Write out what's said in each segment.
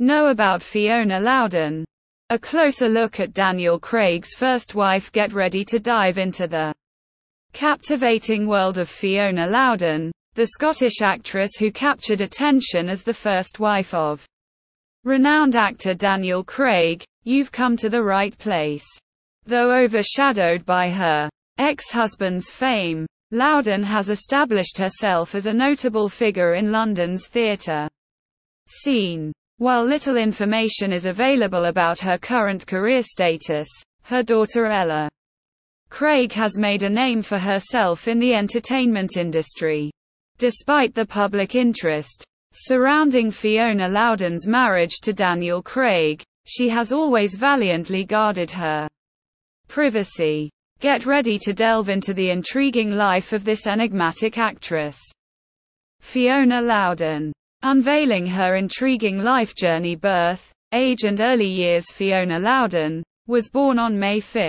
Know about Fiona Loudon. A closer look at Daniel Craig's first wife. Get ready to dive into the captivating world of Fiona Loudon, the Scottish actress who captured attention as the first wife of renowned actor Daniel Craig. You've come to the right place. Though overshadowed by her ex-husband's fame, Loudon has established herself as a notable figure in London's theatre scene. While little information is available about her current career status, her daughter Ella Craig has made a name for herself in the entertainment industry. Despite the public interest surrounding Fiona Loudon's marriage to Daniel Craig, she has always valiantly guarded her privacy. Get ready to delve into the intriguing life of this enigmatic actress. Fiona Loudon Unveiling her intriguing life journey birth, age and early years Fiona Loudon, was born on May 5,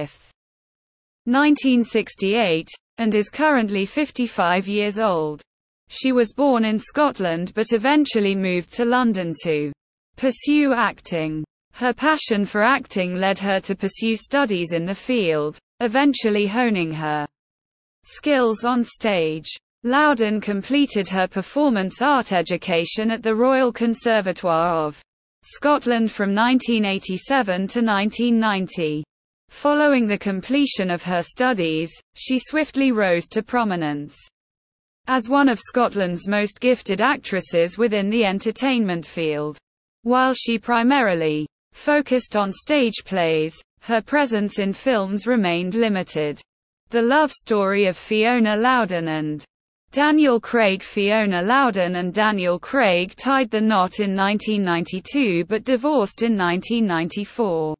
1968, and is currently 55 years old. She was born in Scotland but eventually moved to London to pursue acting. Her passion for acting led her to pursue studies in the field, eventually honing her skills on stage. Loudon completed her performance art education at the Royal Conservatoire of Scotland from 1987 to 1990. Following the completion of her studies, she swiftly rose to prominence as one of Scotland's most gifted actresses within the entertainment field. While she primarily focused on stage plays, her presence in films remained limited. The love story of Fiona Loudon and Daniel Craig Fiona Loudon and Daniel Craig tied the knot in 1992 but divorced in 1994.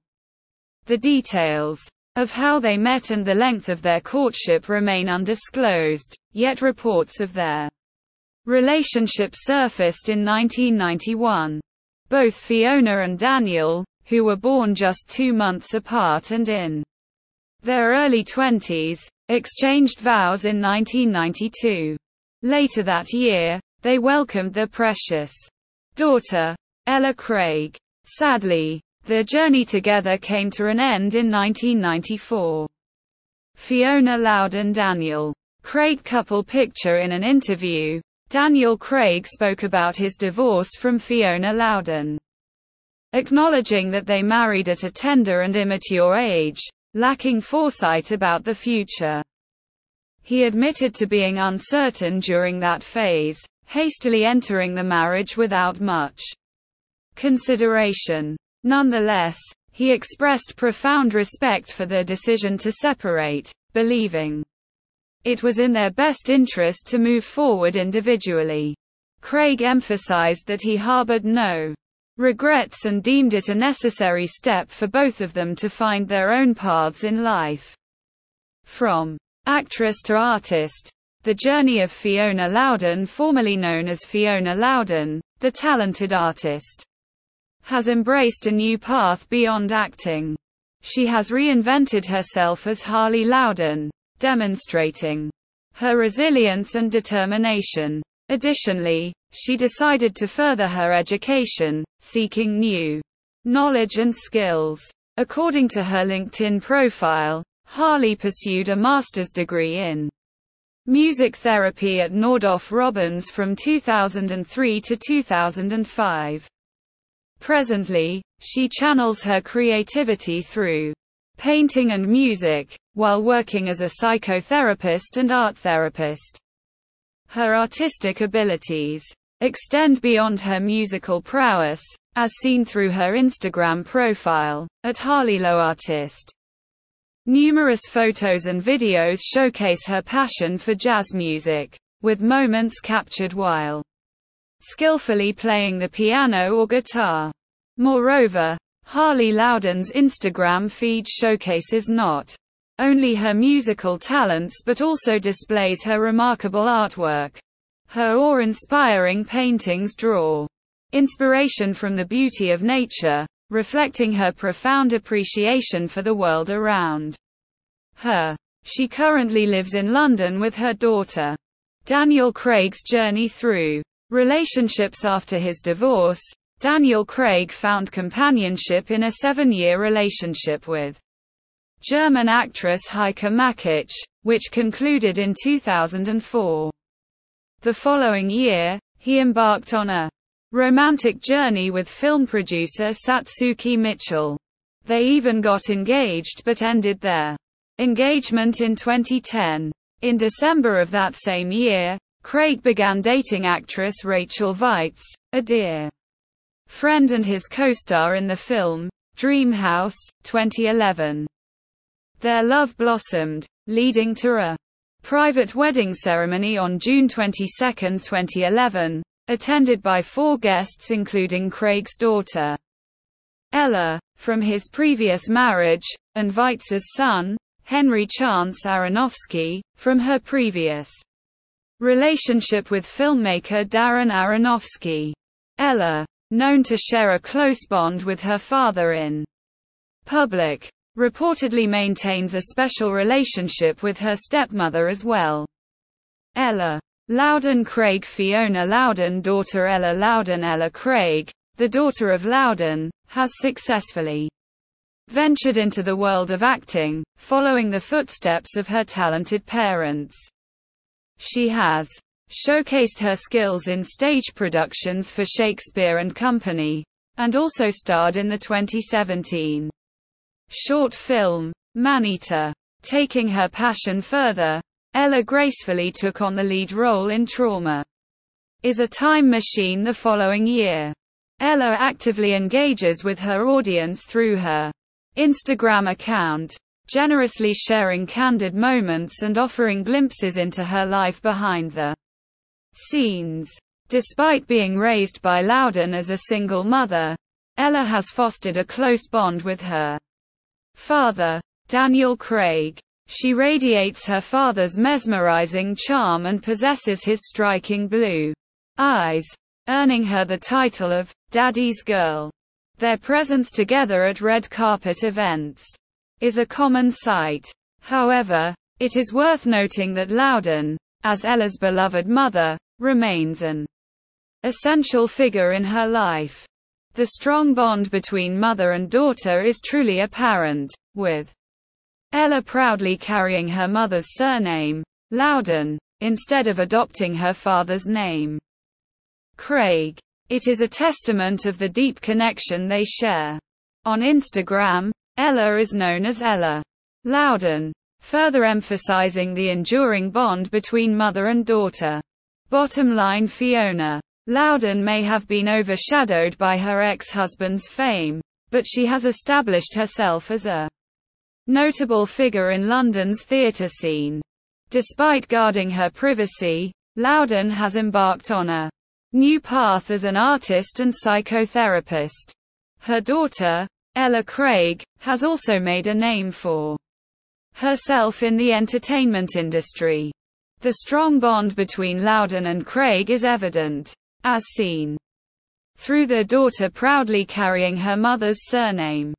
The details of how they met and the length of their courtship remain undisclosed, yet reports of their relationship surfaced in 1991. Both Fiona and Daniel, who were born just two months apart and in their early 20s, exchanged vows in 1992. Later that year, they welcomed their precious daughter, Ella Craig. Sadly, their journey together came to an end in 1994. Fiona Loudon Daniel Craig couple picture in an interview, Daniel Craig spoke about his divorce from Fiona Loudon, acknowledging that they married at a tender and immature age, lacking foresight about the future. He admitted to being uncertain during that phase, hastily entering the marriage without much consideration. Nonetheless, he expressed profound respect for their decision to separate, believing it was in their best interest to move forward individually. Craig emphasized that he harbored no regrets and deemed it a necessary step for both of them to find their own paths in life. From actress to artist. The journey of Fiona Loudon formerly known as Fiona Loudon, the talented artist, has embraced a new path beyond acting. She has reinvented herself as Harley Loudon, demonstrating her resilience and determination. Additionally, she decided to further her education, seeking new knowledge and skills. According to her LinkedIn profile, Harley pursued a master's degree in music therapy at Nordoff Robbins from 2003 to 2005. Presently, she channels her creativity through painting and music, while working as a psychotherapist and art therapist. Her artistic abilities extend beyond her musical prowess, as seen through her Instagram profile, at Harley Low Artist. Numerous photos and videos showcase her passion for jazz music, with moments captured while skillfully playing the piano or guitar. Moreover, Harley Loudon's Instagram feed showcases not only her musical talents but also displays her remarkable artwork. Her awe-inspiring paintings draw inspiration from the beauty of nature, reflecting her profound appreciation for the world around her. She currently lives in London with her daughter. Daniel Craig's journey through relationships after his divorce, Daniel Craig found companionship in a seven-year relationship with German actress Heike Makatsch, which concluded in 2004. The following year, he embarked on a romantic journey with film producer Satsuki Mitchell. They even got engaged but ended their engagement in 2010. In December of that same year, Craig began dating actress Rachel Weisz, a dear friend and his co-star in the film, Dreamhouse, 2011. Their love blossomed, leading to a private wedding ceremony on June 22, 2011, attended by four guests including Craig's daughter, Ella, from his previous marriage, and Weisz's son, Henry Chance Aronofsky, from her previous relationship with filmmaker Darren Aronofsky. Ella, known to share a close bond with her father in public, reportedly maintains a special relationship with her stepmother as well. Ella Loudon Craig Fiona Loudon daughter Ella Loudon Ella Craig, the daughter of Loudon, has successfully ventured into the world of acting, following the footsteps of her talented parents. She has showcased her skills in stage productions for Shakespeare and Company, and also starred in the 2017 short film, Maneater. Taking her passion further, Ella gracefully took on the lead role in Trauma is a Time Machine the following year. Ella actively engages with her audience through her Instagram account, generously sharing candid moments and offering glimpses into her life behind the scenes. Despite being raised by Loudon as a single mother, Ella has fostered a close bond with her father, Daniel Craig. She radiates her father's mesmerizing charm and possesses his striking blue eyes, earning her the title of Daddy's Girl. Their presence together at red carpet events is a common sight. However, it is worth noting that Loudon, as Ella's beloved mother, remains an essential figure in her life. The strong bond between mother and daughter is truly apparent, with Ella proudly carrying her mother's surname, Loudon, instead of adopting her father's name, Craig. It is a testament of the deep connection they share. On Instagram, Ella is known as Ella Loudon, further emphasizing the enduring bond between mother and daughter. Bottom line Fiona Loudon may have been overshadowed by her ex-husband's fame, but she has established herself as a notable figure in London's theatre scene. Despite guarding her privacy, Loudon has embarked on a new path as an artist and psychotherapist. Her daughter, Ella Craig, has also made a name for herself in the entertainment industry. The strong bond between Loudon and Craig is evident, as seen through their daughter proudly carrying her mother's surname.